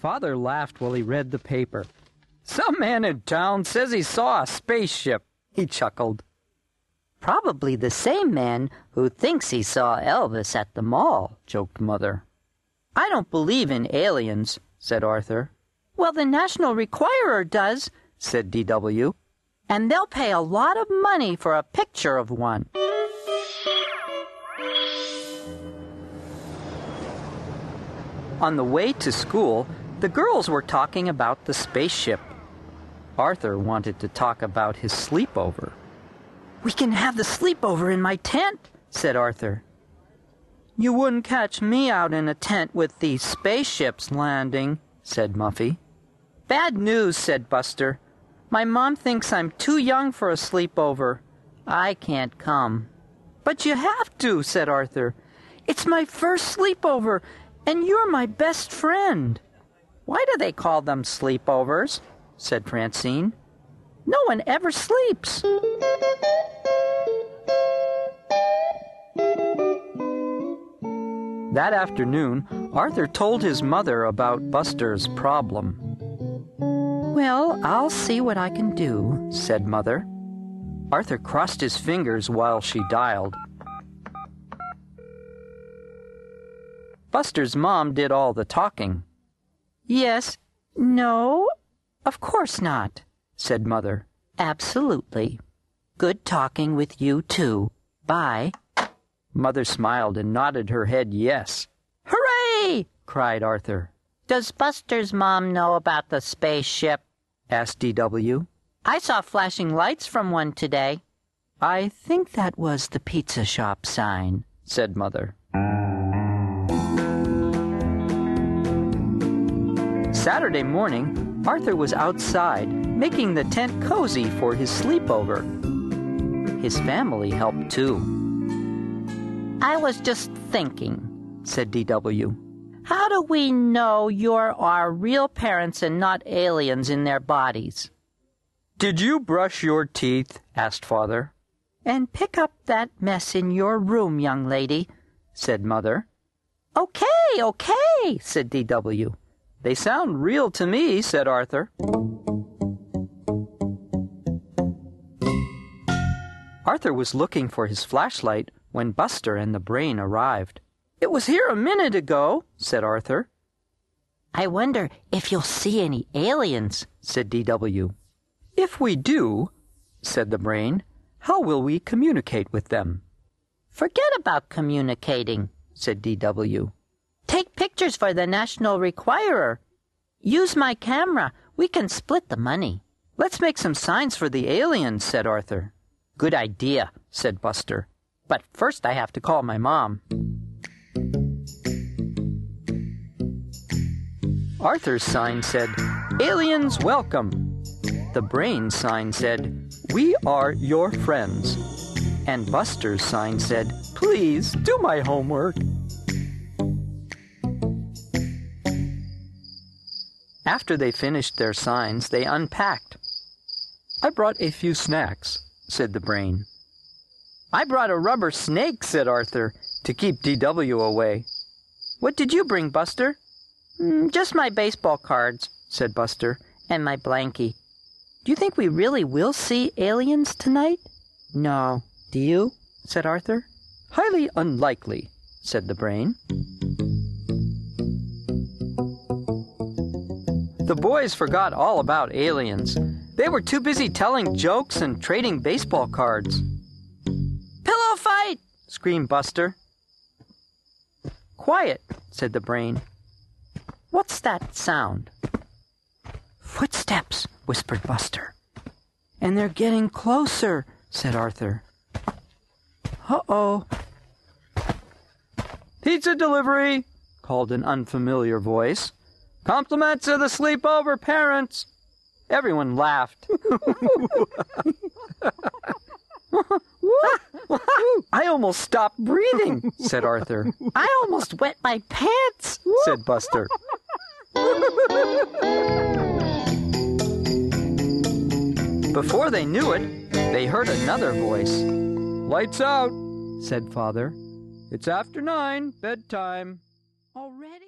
Father laughed while he read the paper. Some man in town says he saw a spaceship. He chuckled. Probably the same man who thinks he saw Elvis at the mall, joked Mother. I don't believe in aliens, said Arthur. Well, the National Requirer does, said D.W. And they'll pay a lot of money for a picture of one. On the way to school, the girls were talking about the spaceship. Arthur wanted to talk about his sleepover. We can have the sleepover in my tent, said Arthur. You wouldn't catch me out in a tent with these spaceships landing, said Muffy. Bad news, said Buster. My mom thinks I'm too young for a sleepover. I can't come. But you have to, said Arthur. It's my first sleepover, and you're my best friend. Why do they call them sleepovers? said Francine. No one ever sleeps. That afternoon, Arthur told his mother about Buster's problem. Well, I'll see what I can do, said Mother. Arthur crossed his fingers while she dialed. Buster's mom did all the talking. Yes, no, of course not, said Mother. Absolutely. Good talking with you, too. Bye. Mother smiled and nodded her head yes. Hooray! cried Arthur. Does Buster's mom know about the spaceship? asked D.W. I saw flashing lights from one today. I think that was the pizza shop sign, said Mother. Saturday morning, Arthur was outside, making the tent cozy for his sleepover. His family helped too. I was just thinking, said D.W. How do we know you're our real parents and not aliens in their bodies? Did you brush your teeth? asked Father. And pick up that mess in your room, young lady, said Mother. Okay, okay, said D.W. They sound real to me, said Arthur. Arthur was looking for his flashlight when Buster and the brain arrived. It was here a minute ago, said Arthur. I wonder if you'll see any aliens, said D.W. If we do, said the brain, how will we communicate with them? Forget about communicating, said D.W. Pictures for the National Requirer. Use my camera. We can split the money. Let's make some signs for the aliens, said Arthur. Good idea, said Buster. But first I have to call my mom. Arthur's sign said, Aliens welcome. The brain sign said, We are your friends. And Buster's sign said, Please do my homework. After they finished their signs, they unpacked. I brought a few snacks, said the brain. I brought a rubber snake, said Arthur, to keep DW away. What did you bring, Buster? Mm, just my baseball cards, said Buster, and my blankie. Do you think we really will see aliens tonight? No. Do you? said Arthur. Highly unlikely, said the brain. The boys forgot all about aliens. They were too busy telling jokes and trading baseball cards. Pillow fight! screamed Buster. Quiet, said the brain. What's that sound? Footsteps, whispered Buster. And they're getting closer, said Arthur. Uh oh. Pizza delivery, called an unfamiliar voice. Compliments of the sleepover parents. Everyone laughed. I almost stopped breathing, said Arthur. I almost wet my pants, said Buster. Before they knew it, they heard another voice. Lights out, said Father. It's after nine, bedtime. Already?